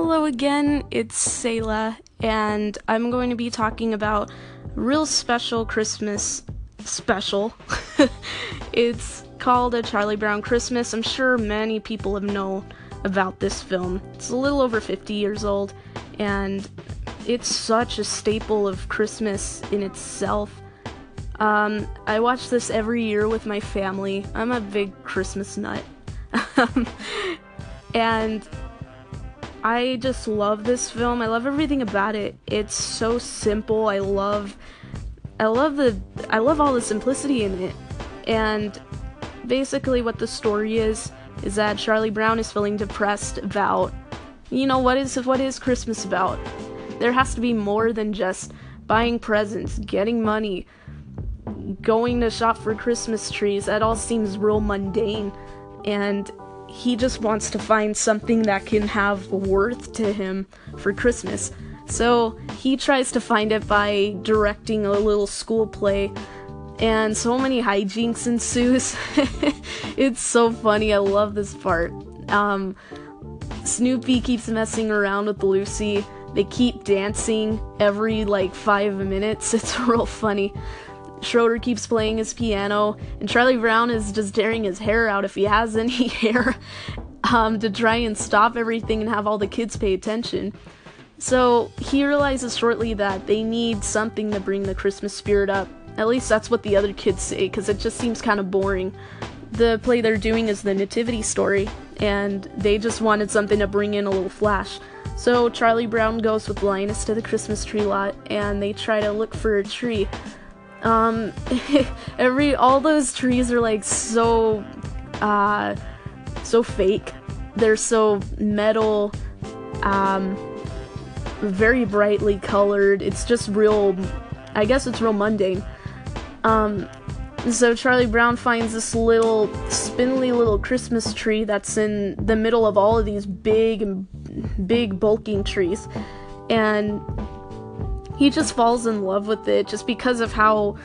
Hello again, it's Selah, and I'm going to be talking about real special Christmas special. it's called A Charlie Brown Christmas. I'm sure many people have known about this film. It's a little over 50 years old, and it's such a staple of Christmas in itself. Um, I watch this every year with my family. I'm a big Christmas nut. and I just love this film. I love everything about it. It's so simple. I love I love the I love all the simplicity in it. And basically what the story is is that Charlie Brown is feeling depressed about you know what is what is Christmas about? There has to be more than just buying presents, getting money, going to shop for Christmas trees. That all seems real mundane and he just wants to find something that can have worth to him for Christmas. So he tries to find it by directing a little school play, and so many hijinks ensues. it's so funny. I love this part. Um, Snoopy keeps messing around with Lucy. They keep dancing every like five minutes. It's real funny. Schroeder keeps playing his piano, and Charlie Brown is just tearing his hair out if he has any hair um, to try and stop everything and have all the kids pay attention. So he realizes shortly that they need something to bring the Christmas spirit up. At least that's what the other kids say, because it just seems kind of boring. The play they're doing is the Nativity story, and they just wanted something to bring in a little flash. So Charlie Brown goes with Linus to the Christmas tree lot, and they try to look for a tree. Um, every all those trees are like so, uh, so fake. They're so metal, um, very brightly colored. It's just real. I guess it's real mundane. Um, so Charlie Brown finds this little spindly little Christmas tree that's in the middle of all of these big big bulking trees, and he just falls in love with it just because of how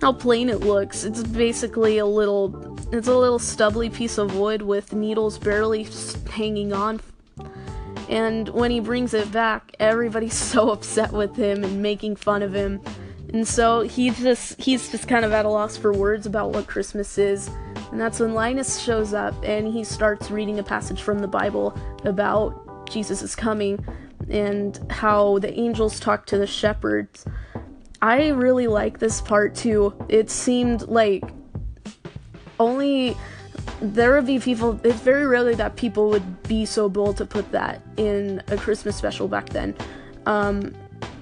how plain it looks. It's basically a little it's a little stubbly piece of wood with needles barely hanging on. And when he brings it back, everybody's so upset with him and making fun of him. And so he just he's just kind of at a loss for words about what Christmas is. And that's when Linus shows up and he starts reading a passage from the Bible about Jesus is coming and how the angels talk to the shepherds. I really like this part too. It seemed like only there would be people it's very rarely that people would be so bold to put that in a christmas special back then um,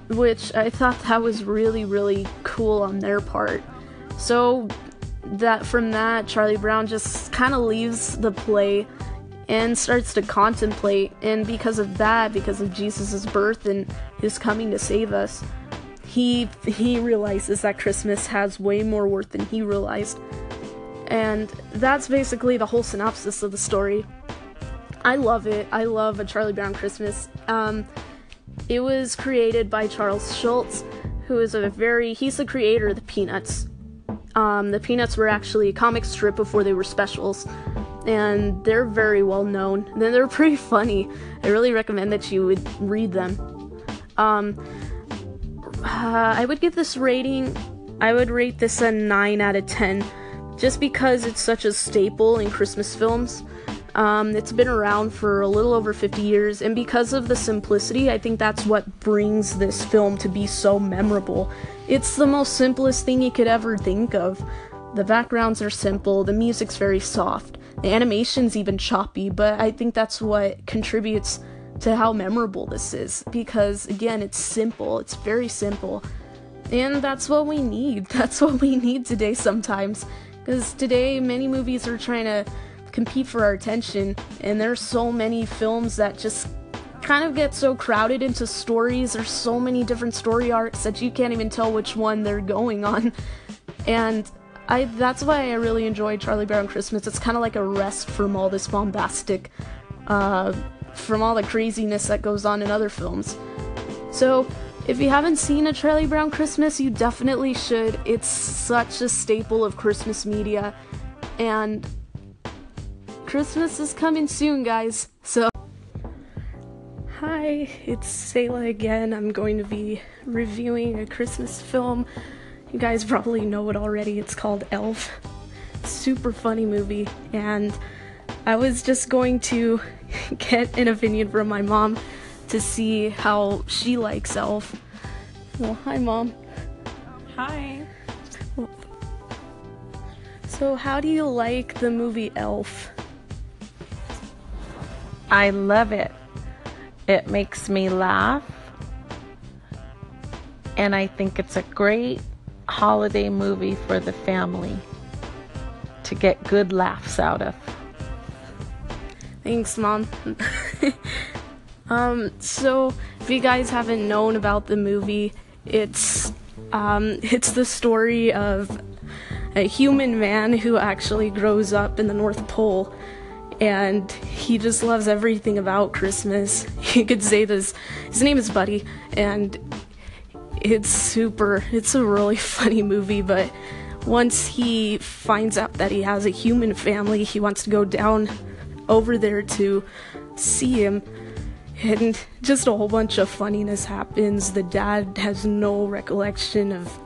which i thought that was really really cool on their part so that from that charlie brown just kind of leaves the play and starts to contemplate. And because of that, because of Jesus' birth and his coming to save us, he he realizes that Christmas has way more worth than he realized. And that's basically the whole synopsis of the story. I love it. I love a Charlie Brown Christmas. Um, it was created by Charles Schulz, who is a very he's the creator of the Peanuts. Um, the Peanuts were actually a comic strip before they were specials and they're very well known. And they're pretty funny. I really recommend that you would read them. Um, uh, I would give this rating. I would rate this a nine out of ten, just because it's such a staple in Christmas films. Um, it's been around for a little over 50 years, and because of the simplicity, I think that's what brings this film to be so memorable. It's the most simplest thing you could ever think of. The backgrounds are simple, the music's very soft, the animation's even choppy, but I think that's what contributes to how memorable this is because again, it's simple, it's very simple. And that's what we need. That's what we need today sometimes. Because today, many movies are trying to compete for our attention, and there's so many films that just kind of get so crowded into stories. There's so many different story arcs that you can't even tell which one they're going on. And I that's why I really enjoy Charlie Brown Christmas. It's kind of like a rest from all this bombastic, uh, from all the craziness that goes on in other films. So, if you haven't seen a Charlie Brown Christmas, you definitely should. It's such a staple of Christmas media, and Christmas is coming soon, guys. So. Hi, it's Selah again. I'm going to be reviewing a Christmas film. You guys probably know it already. It's called Elf. Super funny movie, and I was just going to get an opinion from my mom to see how she likes Elf. Well, hi, mom. Hi. So, how do you like the movie Elf? I love it. It makes me laugh. And I think it's a great holiday movie for the family to get good laughs out of. Thanks, mom. um, so if you guys haven't known about the movie, it's um, it's the story of a human man who actually grows up in the North Pole and he just loves everything about Christmas. You could say this. His name is Buddy, and it's super. It's a really funny movie, but once he finds out that he has a human family, he wants to go down over there to see him. And just a whole bunch of funniness happens. The dad has no recollection of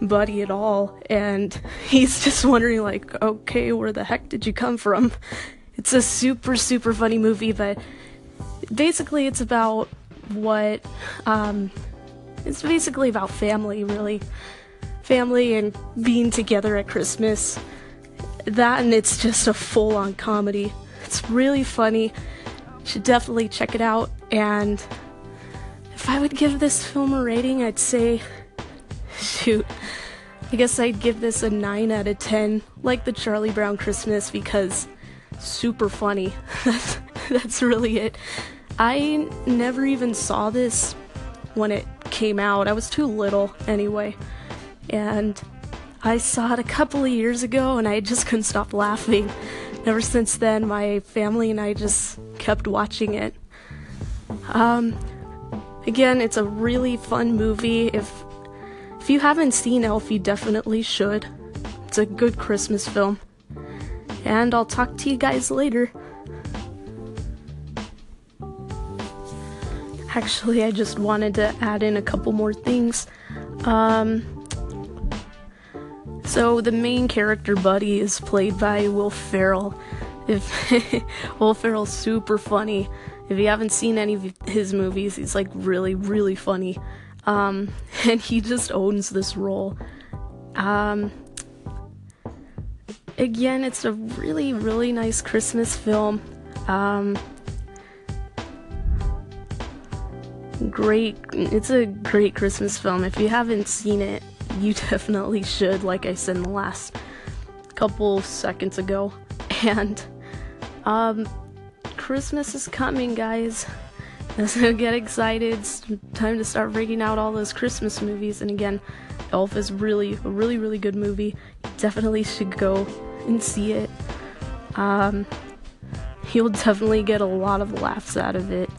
Buddy at all, and he's just wondering, like, okay, where the heck did you come from? It's a super, super funny movie, but basically it's about what, um, it's basically about family, really. Family and being together at Christmas. That and it's just a full on comedy. It's really funny. You should definitely check it out. And if I would give this film a rating, I'd say, shoot, I guess I'd give this a 9 out of 10, like the Charlie Brown Christmas, because super funny. that's, that's really it. I never even saw this when it came out. I was too little anyway. And I saw it a couple of years ago and I just couldn't stop laughing. Ever since then, my family and I just kept watching it. Um, again, it's a really fun movie. If if you haven't seen Elf, you definitely should. It's a good Christmas film and I'll talk to you guys later. Actually, I just wanted to add in a couple more things. Um, so the main character, Buddy, is played by Will Ferrell. If Will Ferrell's super funny. If you haven't seen any of his movies, he's like really, really funny. Um, and he just owns this role. Um, again, it's a really, really nice Christmas film. Um, great, it's a great Christmas film. If you haven't seen it, you definitely should, like I said in the last couple seconds ago. And, um, Christmas is coming, guys. So get excited. It's time to start breaking out all those Christmas movies. And again, Elf is really, really, really good movie. You definitely should go and see it. Um, you'll definitely get a lot of laughs out of it.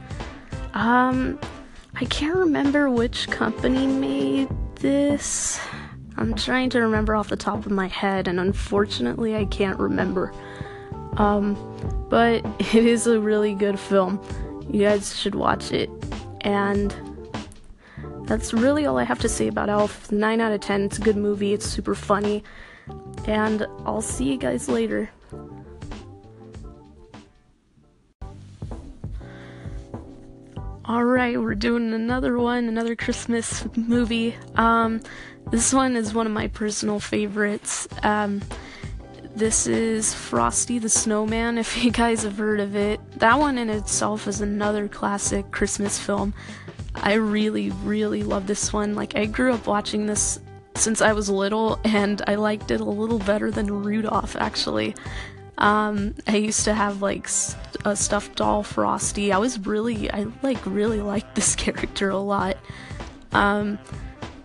Um, I can't remember which company made this. I'm trying to remember off the top of my head, and unfortunately, I can't remember. Um, but it is a really good film. You guys should watch it. And that's really all I have to say about Elf. 9 out of 10. It's a good movie, it's super funny and I'll see you guys later. Alright, we're doing another one, another Christmas movie. Um, this one is one of my personal favorites. Um, this is Frosty the Snowman, if you guys have heard of it. That one in itself is another classic Christmas film. I really, really love this one. Like, I grew up watching this since I was little, and I liked it a little better than Rudolph, actually. Um, I used to have like a stuffed doll Frosty. I was really, I like really liked this character a lot. Um,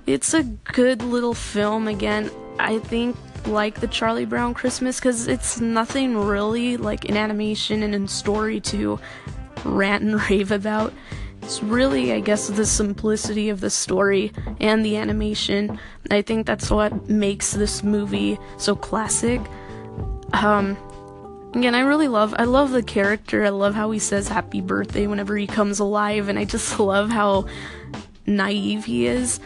it's a good little film. Again, I think like the Charlie Brown Christmas because it's nothing really like in animation and in story to rant and rave about. It's really, I guess, the simplicity of the story and the animation. I think that's what makes this movie so classic. Um, again, I really love I love the character. I love how he says happy birthday whenever he comes alive and I just love how naive he is.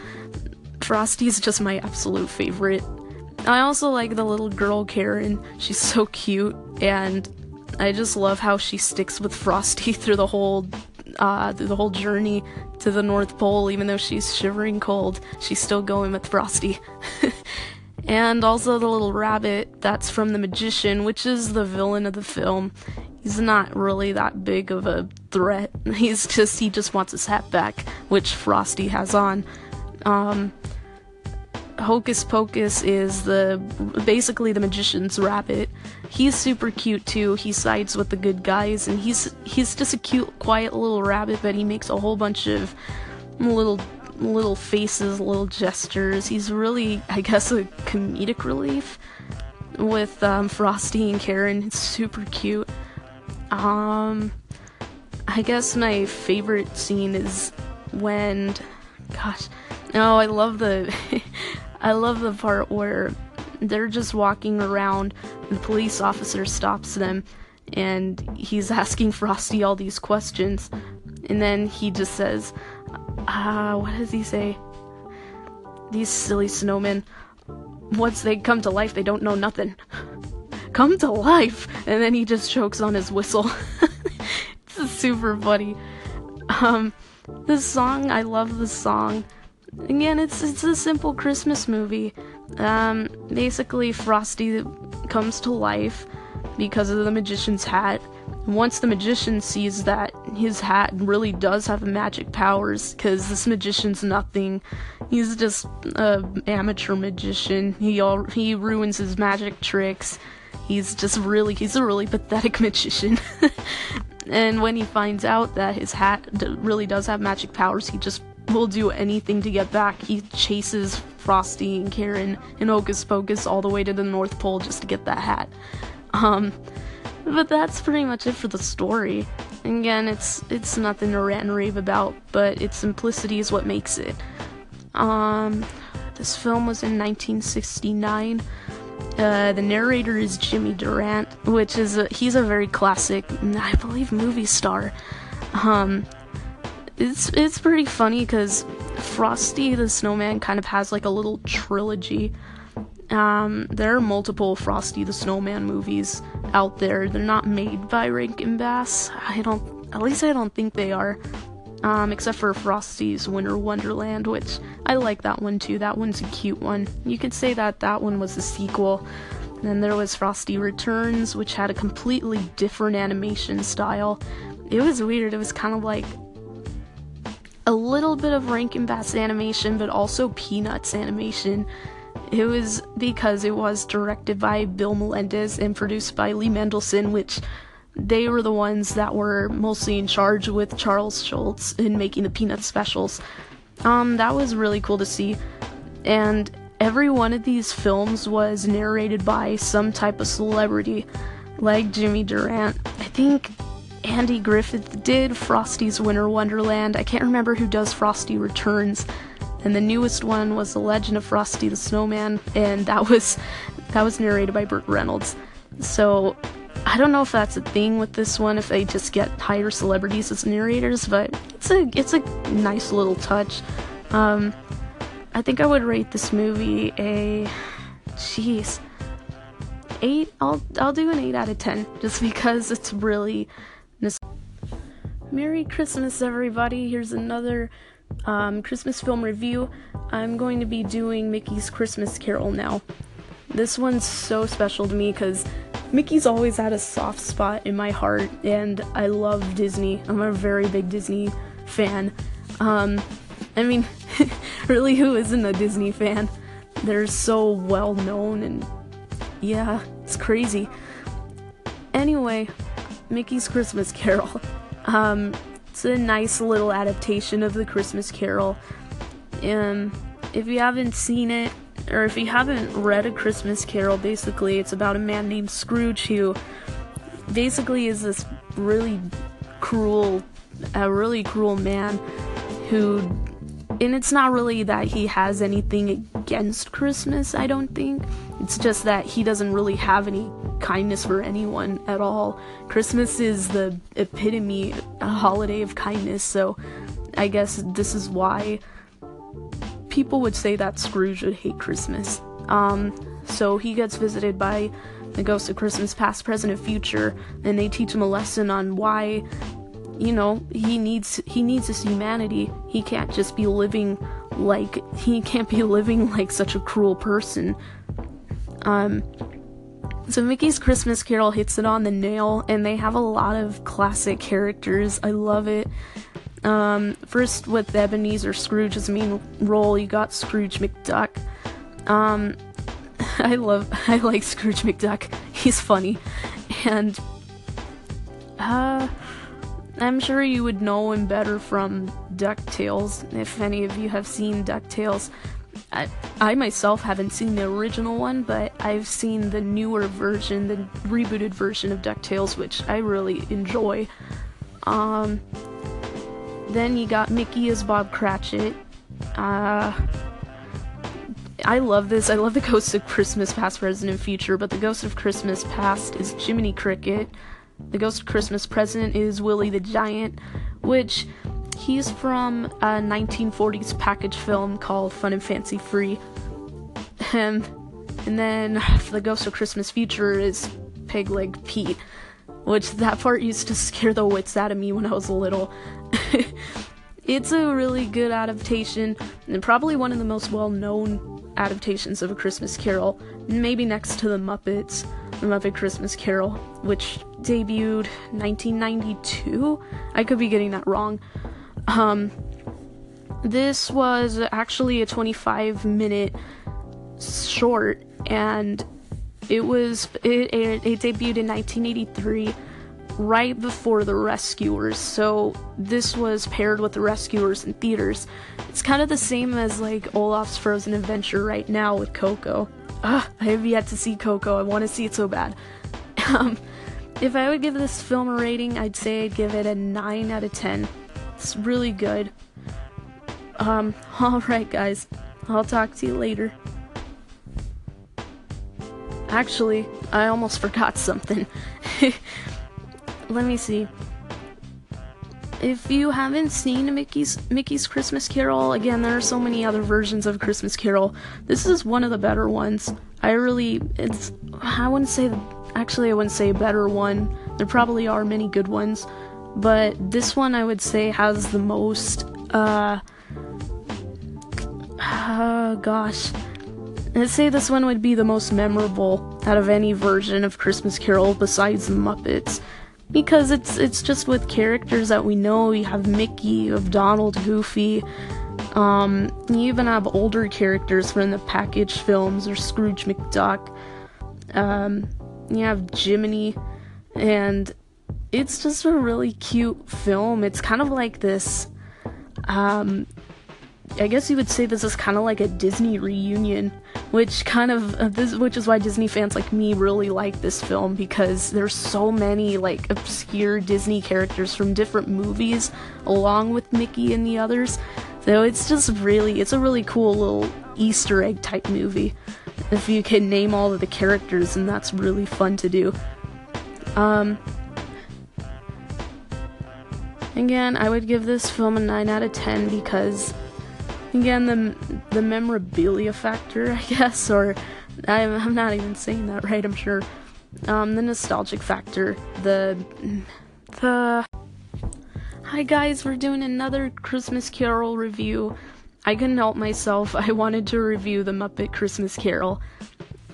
Frosty's just my absolute favorite. I also like the little girl Karen. She's so cute and I just love how she sticks with Frosty through the whole uh, through the whole journey to the North Pole, even though she's shivering cold, she's still going with Frosty. and also the little rabbit that's from The Magician, which is the villain of the film. He's not really that big of a threat. He's just he just wants his hat back, which Frosty has on. Um, Hocus Pocus is the basically the magician's rabbit. He's super cute too. He sides with the good guys, and he's he's just a cute, quiet little rabbit. But he makes a whole bunch of little little faces, little gestures. He's really, I guess, a comedic relief with um, Frosty and Karen. It's super cute. Um, I guess my favorite scene is when, gosh, no, I love the. I love the part where they're just walking around, the police officer stops them, and he's asking Frosty all these questions. And then he just says, uh, what does he say? These silly snowmen, once they come to life, they don't know nothing. come to life! And then he just chokes on his whistle. it's super funny. Um, the song, I love the song again, it's it's a simple Christmas movie. Um, basically, Frosty comes to life because of the magician's hat. Once the magician sees that his hat really does have magic powers, because this magician's nothing, he's just an amateur magician. He all he ruins his magic tricks. He's just really he's a really pathetic magician. and when he finds out that his hat really does have magic powers, he just will do anything to get back. He chases Frosty and Karen and Hocus Pocus all the way to the North Pole just to get that hat. Um, but that's pretty much it for the story. Again, it's it's nothing to rant and rave about, but its simplicity is what makes it. Um, this film was in 1969. Uh, the narrator is Jimmy Durante, which is a, he's a very classic, I believe, movie star. Um, it's it's pretty funny because Frosty the Snowman kind of has like a little trilogy. Um, there are multiple Frosty the Snowman movies out there. They're not made by Rankin Bass. I don't, at least I don't think they are. Um, except for Frosty's Winter Wonderland, which I like that one too. That one's a cute one. You could say that that one was a sequel. Then there was Frosty Returns, which had a completely different animation style. It was weird. It was kind of like a little bit of Rankin Bass animation, but also Peanuts animation. It was because it was directed by Bill Melendez and produced by Lee Mendelson, which they were the ones that were mostly in charge with Charles Schulz in making the Peanuts specials. Um, that was really cool to see. And every one of these films was narrated by some type of celebrity, like Jimmy Durante. I think Andy Griffith did Frosty's Winter Wonderland. I can't remember who does Frosty Returns. And the newest one was The Legend of Frosty the Snowman, and that was that was narrated by Burt Reynolds. So I don't know if that's a thing with this one, if they just get higher celebrities as narrators, but it's a it's a nice little touch. Um, I think I would rate this movie a jeez eight. I'll I'll do an eight out of ten just because it's really Merry Christmas, everybody. Here's another um, Christmas film review. I'm going to be doing Mickey's Christmas Carol now. This one's so special to me because Mickey's always had a soft spot in my heart, and I love Disney. I'm a very big Disney fan. Um, I mean, really, who isn't a Disney fan? They're so well known, and yeah, it's crazy. Anyway, Mickey's Christmas Carol. Um, it's a nice little adaptation of the Christmas Carol. And if you haven't seen it, or if you haven't read A Christmas Carol, basically it's about a man named Scrooge who basically is this really cruel, a really cruel man who, and it's not really that he has anything against Christmas, I don't think. It's just that he doesn't really have any kindness for anyone at all. Christmas is the epitome, a holiday of kindness, so I guess this is why people would say that Scrooge would hate Christmas. Um, so he gets visited by the ghost of Christmas past, present, and future, and they teach him a lesson on why, you know, he needs he needs his humanity. He can't just be living like he can't be living like such a cruel person. Um, so Mickey's Christmas Carol hits it on the nail, and they have a lot of classic characters. I love it. Um, first, with Ebenezer Scrooge's main role, you got Scrooge McDuck. Um, I love, I like Scrooge McDuck. He's funny, and uh, I'm sure you would know him better from DuckTales if any of you have seen DuckTales. I, I myself haven't seen the original one, but I've seen the newer version, the rebooted version of DuckTales, which I really enjoy. Um, then you got Mickey as Bob Cratchit. Uh, I love this. I love the Ghost of Christmas Past, Present, and Future, but the Ghost of Christmas Past is Jiminy Cricket. The Ghost of Christmas Present is Willie the Giant, which he's from a 1940s package film called Fun and Fancy Free. And, and then the Ghost of Christmas Future is Peg Leg Pete, which that part used to scare the wits out of me when I was little. it's a really good adaptation, and probably one of the most well known adaptations of A Christmas Carol, maybe next to The Muppets, Muppet Christmas Carol, which debuted 1992. I could be getting that wrong. Um, this was actually a 25 minute short, and it was it, it, it debuted in 1983 right before The Rescuers. So this was paired with The Rescuers in theaters. It's kind of the same as like Olaf's Frozen Adventure right now with Coco. Ugh, I have yet to see Coco. I want to see it so bad. Um, if I would give this film a rating, I'd say I'd give it a 9 out of 10. It's really good. Um, alright, guys. I'll talk to you later. Actually, I almost forgot something. Let me see. If you haven't seen Mickey's Mickey's Christmas Carol, again, there are so many other versions of Christmas Carol. This is one of the better ones. I really, it's, I wouldn't say, actually, I wouldn't say a better one. There probably are many good ones, but this one I would say has the most, uh, uh gosh. I'd say this one would be the most memorable out of any version of Christmas Carol besides the Muppets because it's it's just with characters that we know. You have Mickey, you have Donald, Goofy. Um, you even have older characters from the package films or Scrooge McDuck. Um, you have Jiminy, and it's just a really cute film. It's kind of like this. Um, I guess you would say this is kind of like a Disney reunion which kind of uh, this which is why Disney fans like me really like this film because there's so many like obscure Disney characters from different movies along with Mickey and the others. So it's just really it's a really cool little Easter egg type movie. If you can name all of the characters and that's really fun to do. Um Again, I would give this film a 9 out of 10 because again the the memorabilia factor, I guess, or I'm, I'm not even saying that right. I'm sure. Um, the nostalgic factor, the the. Hi guys, we're doing another Christmas Carol review. I couldn't help myself. I wanted to review the Muppet Christmas Carol.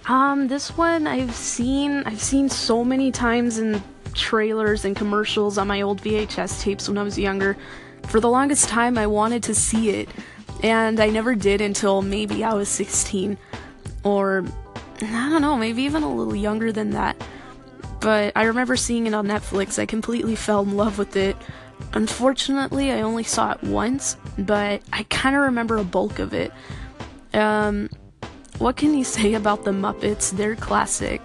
Um, this one I've seen I've seen so many times in trailers and commercials on my old VHS tapes when I was younger. For the longest time I wanted to see it and I never did until maybe I was 16 or I don't know, maybe even a little younger than that. But I remember seeing it on Netflix. I completely fell in love with it. Unfortunately, I only saw it once, but I kind of remember a bulk of it. Um, what can you say about the Muppets? They're classic.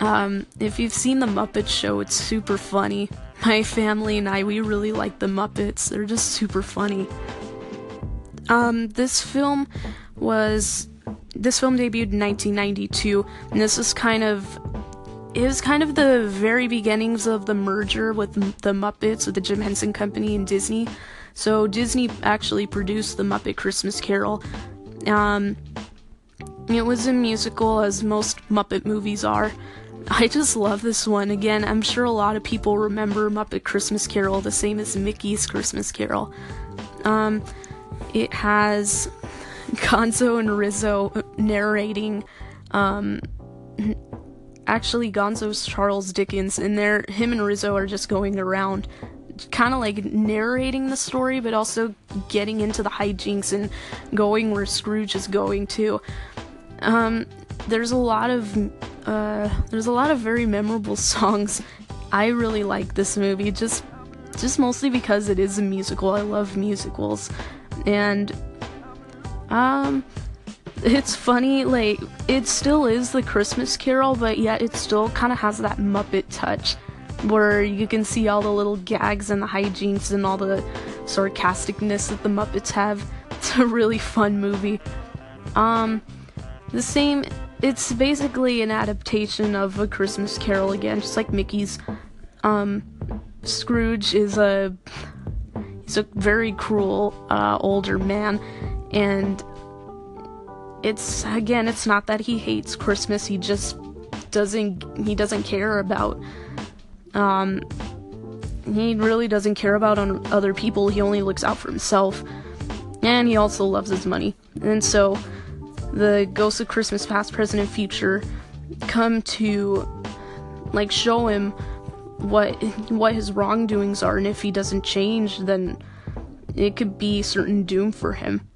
Um, if you've seen the Muppet Show, it's super funny. My family and I, we really like the Muppets. They're just super funny. Um, this film was this film debuted in 1992, and this is kind of it was kind of the very beginnings of the merger with the Muppets, with the Jim Henson Company and Disney. So Disney actually produced the Muppet Christmas Carol. Um, it was a musical, as most Muppet movies are. I just love this one. Again, I'm sure a lot of people remember Muppet Christmas Carol the same as Mickey's Christmas Carol. Um, it has Gonzo and Rizzo narrating. Um, actually, Gonzo's Charles Dickens, and there, him and Rizzo are just going around, kind of like narrating the story, but also getting into the hijinks and going where Scrooge is going to. Um, there's a lot of uh, there's a lot of very memorable songs. I really like this movie, just just mostly because it is a musical. I love musicals, and um, it's funny. Like it still is the Christmas Carol, but yet it still kind of has that Muppet touch, where you can see all the little gags and the hijinks and all the sarcasticness that the Muppets have. It's a really fun movie. Um, the same it's basically an adaptation of a Christmas Carol again, just like Mickey's. Um, Scrooge is a he's a very cruel uh, older man, and it's again, it's not that he hates Christmas. He just doesn't he doesn't care about um he really doesn't care about on other people. He only looks out for himself, and he also loves his money, and so the ghosts of Christmas past, present, and future come to like show him what what his wrongdoings are and if he doesn't change then it could be certain doom for him.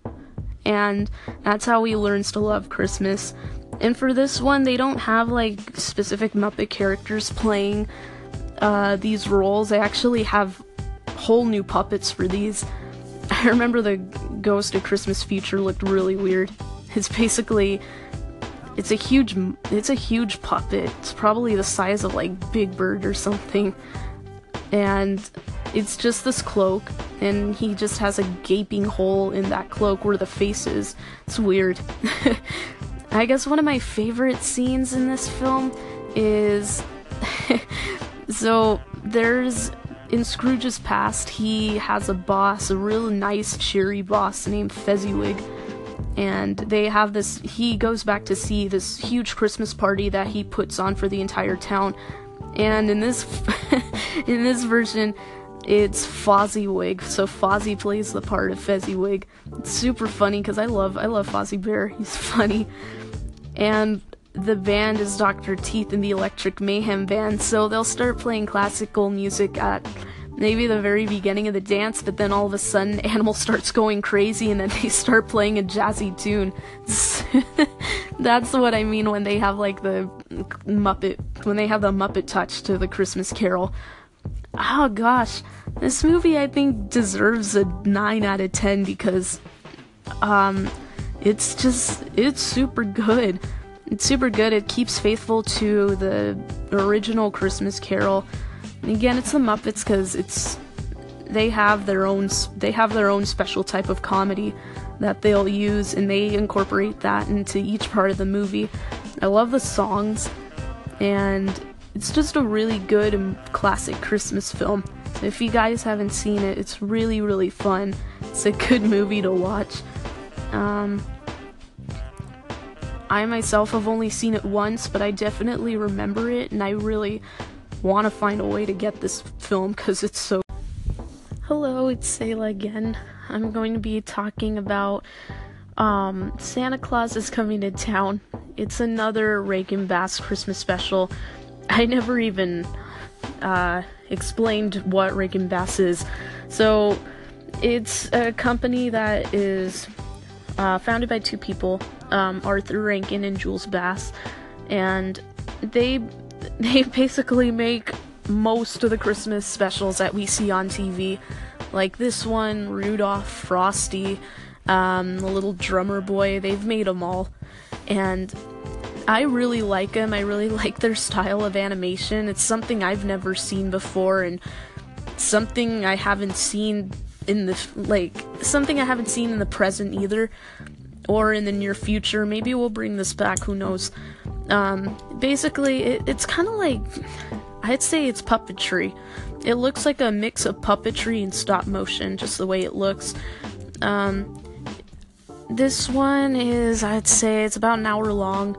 And that's how he learns to love Christmas. And for this one, they don't have like specific Muppet characters playing uh, these roles. They actually have whole new puppets for these. I remember the Ghost of Christmas Future looked really weird. It's basically it's a huge it's a huge puppet. It's probably the size of like Big Bird or something. And it's just this cloak and he just has a gaping hole in that cloak where the face is. It's weird. I guess one of my favorite scenes in this film is so there's in Scrooge's past, he has a boss, a real nice, cheery boss named Fezziwig and they have this he goes back to see this huge christmas party that he puts on for the entire town and in this in this version it's Fozziwig, so Fozzie plays the part of Fezziwig. It's super funny because I love I love Fozzie Bear. He's funny, and the band is Dr. Teeth and the Electric Mayhem Band. So they'll start playing classical music at maybe the very beginning of the dance, but then all of a sudden Animal starts going crazy and then they start playing a jazzy tune. That's what I mean when they have like the Muppet, when they have the Muppet touch to the Christmas Carol. Oh gosh, this movie I think deserves a 9 out of 10 because um it's just it's super good. It's super good. It keeps faithful to the original Christmas Carol again, it's the Muppets because it's they have their own they have their own special type of comedy that they'll use, and they incorporate that into each part of the movie. I love the songs, and it's just a really good and classic Christmas film. If you guys haven't seen it, it's really really fun. It's a good movie to watch. Um, I myself have only seen it once, but I definitely remember it, and I really want to find a way to get this film because it's so. Hello, it's Sayla again. I'm going to be talking about um, Santa Claus is Coming to Town. It's another Rankin Bass Christmas special. I never even uh, explained what Rankin Bass is. So, it's a company that is uh, founded by two people, um, Arthur Rankin and Jules Bass, and they they basically make most of the Christmas specials that we see on TV. Like this one, Rudolph, Frosty, um, the little drummer boy, they've made them all. And I really like them. I really like their style of animation. It's something I've never seen before and something I haven't seen in the like something I haven't seen in the present either or in the near future. Maybe we'll bring this back, who knows. Um, basically, it, it's kind of like I'd say it's puppetry. It looks like a mix of puppetry and stop motion, just the way it looks. Um, this one is, I'd say, it's about an hour long.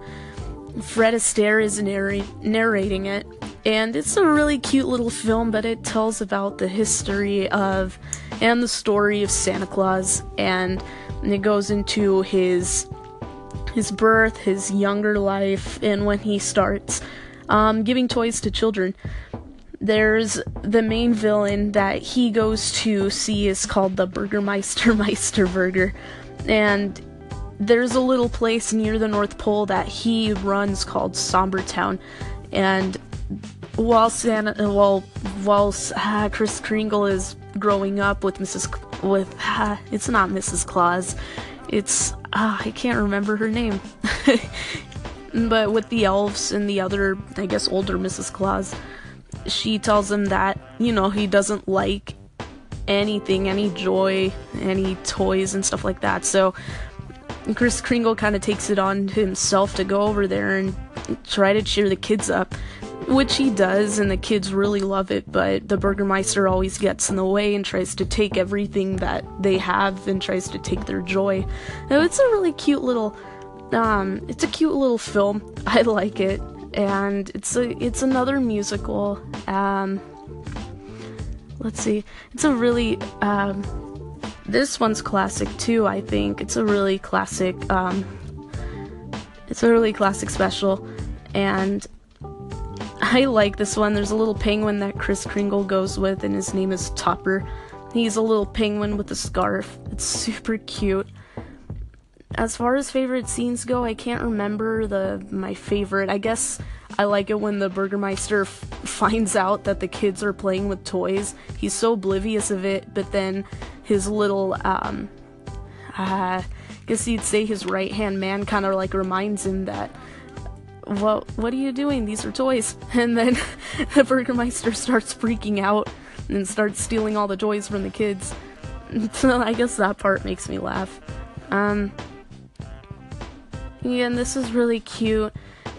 Fred Astaire is narr- narrating it, and it's a really cute little film, but it tells about the history of and the story of Santa Claus, and, and it goes into his his birth, his younger life, and when he starts um, giving toys to children. There's the main villain that he goes to see is called the Burgermeister Meisterburger, and there's a little place near the North Pole that he runs called Sombertown, and while Santa, while while uh, Kris Kringle is growing up with Mrs. with uh, it's not Mrs. Claus, it's uh, I can't remember her name, but with the elves and the other I guess older Mrs. Claus, she tells him that you know he doesn't like anything, any joy, any toys and stuff like that. So Kris Kringle kind of takes it on himself to go over there and try to cheer the kids up, which he does, and the kids really love it. But the Burgermeister always gets in the way and tries to take everything that they have and tries to take their joy. Now, it's a really cute little, um, it's a cute little film. I like it, and it's a it's another musical. Um, let's see, it's a really um, this one's classic too, I think. It's a really classic, um, it's a really classic special, and I like this one. There's a little penguin that Kris Kringle goes with, and his name is Topper. He's a little penguin with a scarf. It's super cute. As far as favorite scenes go, I can't remember the my favorite. I guess I like it when the Burgermeister f- finds out that the kids are playing with toys. He's so oblivious of it, but then his little um uh, I guess you'd say his right hand man kind of like reminds him that what what are you doing? These are toys. And then the Burgermeister starts freaking out and starts stealing all the toys from the kids. So I guess that part makes me laugh. Um yeah, and this is really cute.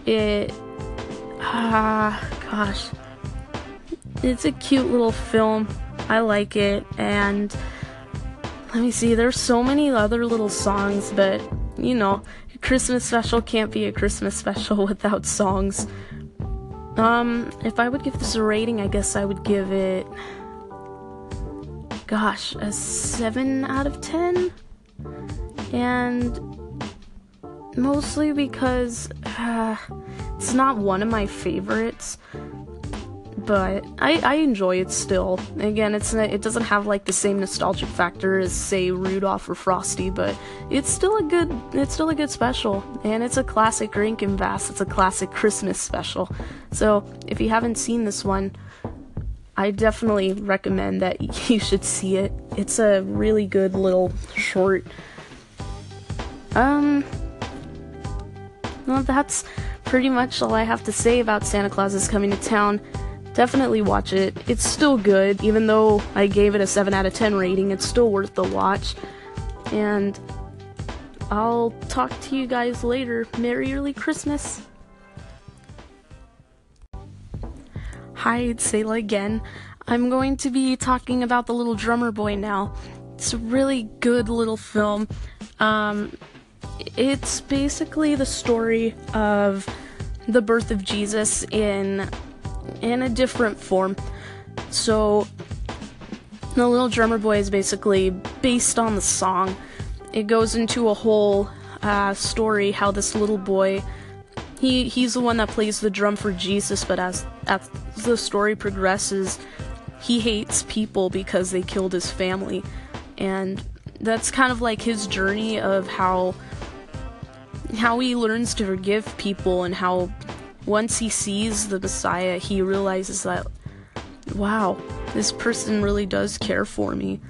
It ah gosh. It's a cute little film. I like it and let me see, there's so many other little songs, but you know, Christmas special can't be a Christmas special without songs. Um, if I would give this a rating, I guess I would give it gosh, a 7 out of 10. And mostly because uh, it's not one of my favorites but I, I enjoy it still. Again, it's it doesn't have like the same nostalgic factor as say Rudolph or Frosty, but it's still a good it's still a good special, and it's a classic Rankin Bass. It's a classic Christmas special. So if you haven't seen this one, I definitely recommend that you should see it. It's a really good little short. Um, well, that's pretty much all I have to say about Santa Claus is Coming to Town definitely watch it. It's still good, even though I gave it a 7 out of 10 rating, it's still worth the watch. And I'll talk to you guys later. Merry early Christmas! Hi, it's Sayla again. I'm going to be talking about The Little Drummer Boy now. It's a really good little film. Um, it's basically the story of the birth of Jesus in in a different form. So, The Little Drummer Boy is basically based on the song. It goes into a whole uh, story how this little boy. He, he's the one that plays the drum for Jesus, but as, as the story progresses, he hates people because they killed his family. And that's kind of like his journey of how how he learns to forgive people and how once he sees the Messiah, he realizes that, wow, this person really does care for me.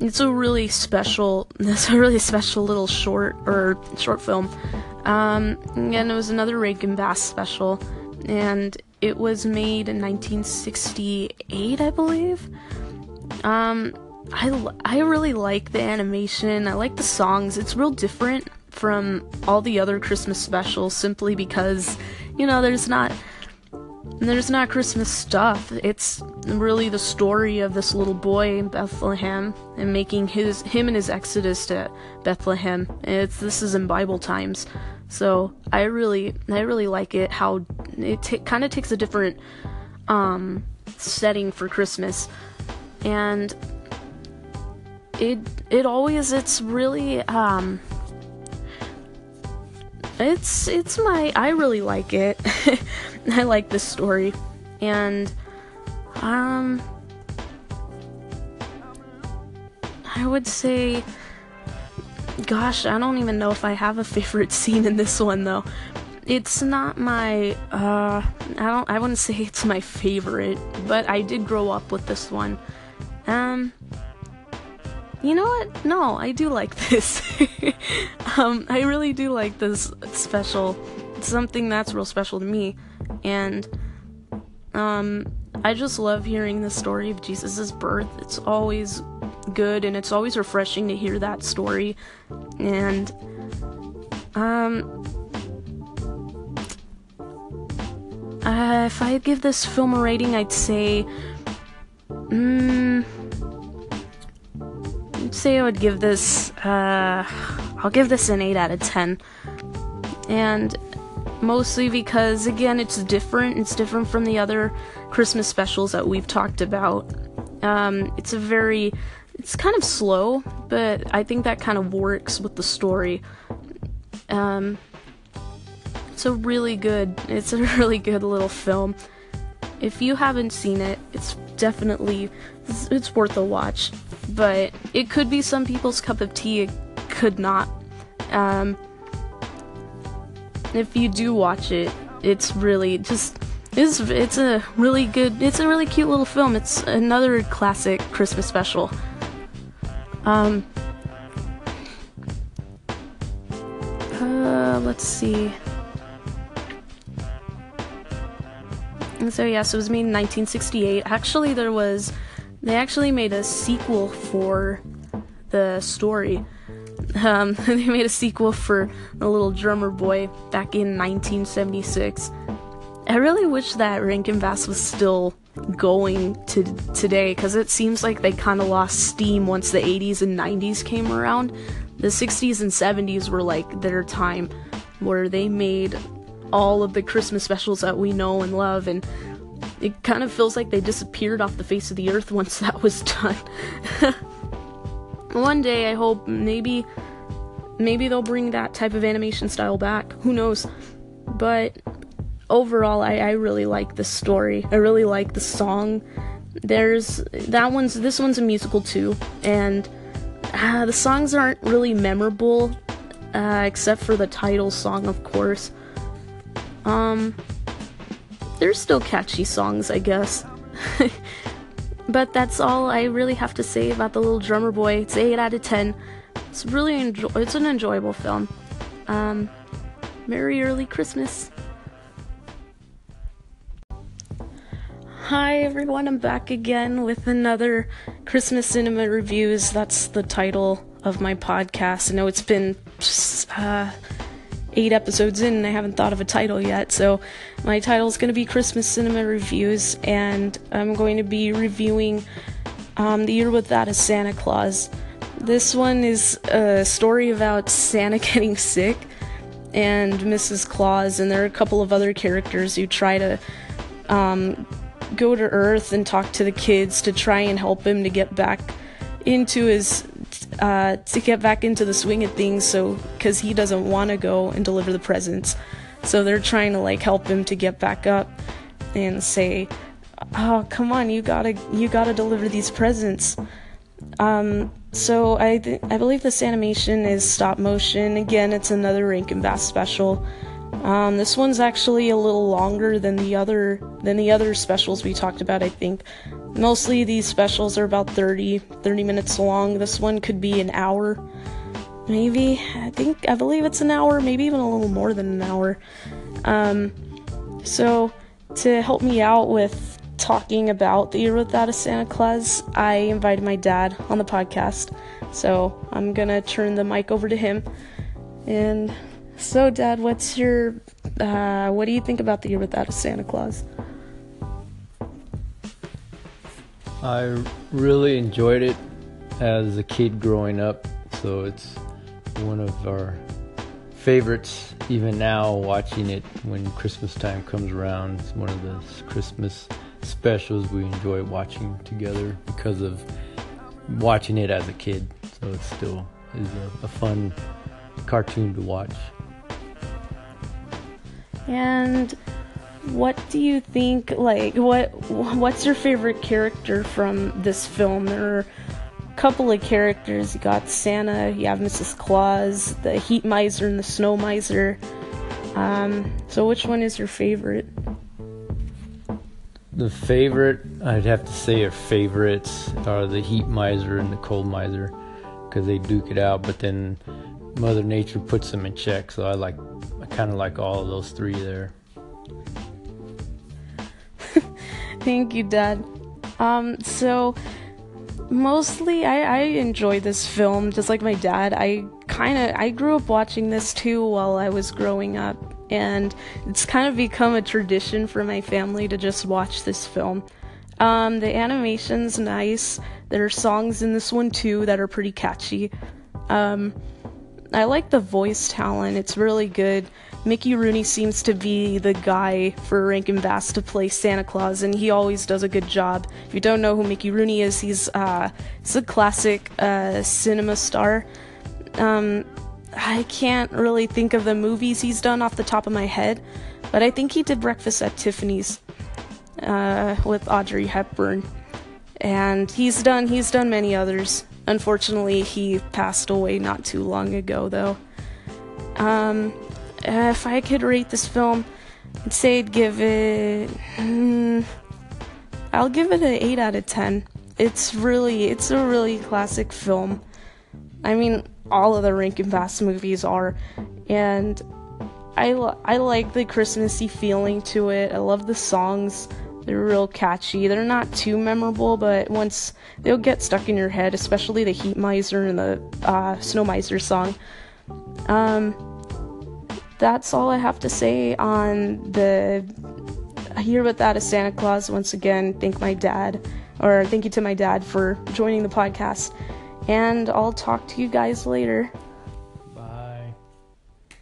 It's a really special, it's a really special little short or short film. Um, and it was another Rankin Bass special, and it was made in 1968, I believe. Um, I, I really like the animation. I like the songs. It's real different from all the other Christmas specials simply because you know, there's not there's not Christmas stuff. It's really the story of this little boy in Bethlehem and making his him and his exodus to Bethlehem. It's this is in Bible times. So I really I really like it how it t- kind of takes a different um setting for Christmas and it it always it's really um it's it's my I really like it. I like this story and um I would say gosh, I don't even know if I have a favorite scene in this one though. It's not my uh I don't I wouldn't say it's my favorite, but I did grow up with this one. Um you know what? No, I do like this. um, I really do like this special. It's something that's real special to me, and um, I just love hearing the story of Jesus' birth. It's always good, and it's always refreshing to hear that story. And um, uh, if I give this film a rating, I'd say. Mm, say I would give this, uh, I'll give this an 8 out of 10. And mostly because, again, it's different. It's different from the other Christmas specials that we've talked about. Um, it's a very, it's kind of slow, but I think that kind of works with the story. Um, it's a really good, it's a really good little film. If you haven't seen it, it's definitely, it's, it's worth a watch but it could be some people's cup of tea. It could not. Um, if you do watch it, it's really just it's it's a really good. It's a really cute little film. It's another classic Christmas special. Um. Uh, let's see. so yeah, so it was made in 1968. Actually, there was they actually made a sequel for the story. Um, they made a sequel for The Little Drummer Boy back in 1976. I really wish that Rankin Bass was still going to today because it seems like they kind of lost steam once the 80s and 90s came around. The 60s and 70s were like their time where they made all of the Christmas specials that we know and love, and it kind of feels like they disappeared off the face of the earth once that was done. One day, I hope maybe maybe they'll bring that type of animation style back. Who knows? But overall, I, I really like the story. I really like the song. There's that one's this one's a musical too, and uh, the songs aren't really memorable, uh, except for the title song, of course. Um, they're still catchy songs, I guess. but that's all I really have to say about the little drummer boy. It's 8 out of 10. It's really enjoy- it's an enjoyable film. Um, Merry early Christmas. Hi everyone, I'm back again with another Christmas cinema reviews. That's the title of my podcast. I know it's been uh, eight episodes in and I haven't thought of a title yet. So my title is going to be Christmas Cinema Reviews, and I'm going to be reviewing um, The Year Without a Santa Claus. This one is a story about Santa getting sick and Mrs. Claus, and there are a couple of other characters who try to um, go to Earth and talk to the kids to try and help him to get back into his uh, to get back into the swing of things so because he doesn't want to go and deliver the presents so they're trying to like help him to get back up and say oh come on you gotta you gotta deliver these presents um, so I th- I believe this animation is stop motion. Again, it's another Rankin Bass special. Um, this one's actually a little longer than the other than the other specials we talked about. I think mostly these specials are about 30 30 minutes long. This one could be an hour, maybe. I think I believe it's an hour, maybe even a little more than an hour. Um, so to help me out with talking about the year without a Santa Claus, I invited my dad on the podcast. So I'm gonna turn the mic over to him and So, Dad, what's your, uh, what do you think about the year without a Santa Claus? I really enjoyed it as a kid growing up, so it's one of our favorites even now watching it when Christmas time comes around. It's one of the Christmas specials we enjoy watching together because of watching it as a kid. So it still is a, a fun cartoon to watch. And what do you think like what what's your favorite character from this film? There are a couple of characters. You got Santa, you have Mrs. Claus, the Heat Miser and the Snow Miser. Um, so which one is your favorite? The favorite, I'd have to say, are favorites are the Heat Miser and the Cold Miser because they duke it out. But then Mother Nature puts them in check, so I like, kind of like all of those three there. Thank you, Dad. Um, so mostly I, I enjoy this film just like my dad. I kind of I grew up watching this too while I was growing up and it's kind of become a tradition for my family to just watch this film. Um, the animation's nice. There are songs in this one too that are pretty catchy. Um, I like the voice talent. It's really good. Mickey Rooney seems to be the guy for Rankin Bass to play Santa Claus, and he always does a good job. If you don't know who Mickey Rooney is, he's uh, he's a classic uh, cinema star. Um, I can't really think of the movies he's done off the top of my head, but I think he did Breakfast at Tiffany's uh, with Audrey Hepburn, and he's done he's done many others. Unfortunately, he passed away not too long ago, though. Um, if I could rate this film, I'd say I'd give it. Mm, I'll give it an 8 out of 10. It's really, it's a really classic film. I mean, all of the Rankin Bass movies are, and I, I like the Christmassy feeling to it. I love the songs. They're real catchy. They're not too memorable, but once they'll get stuck in your head, especially the Heat Miser and the uh, Snow Miser song. Um, that's all I have to say on the Year Without a Santa Claus. Once again, thank my dad, or thank you to my dad for joining the podcast. And I'll talk to you guys later.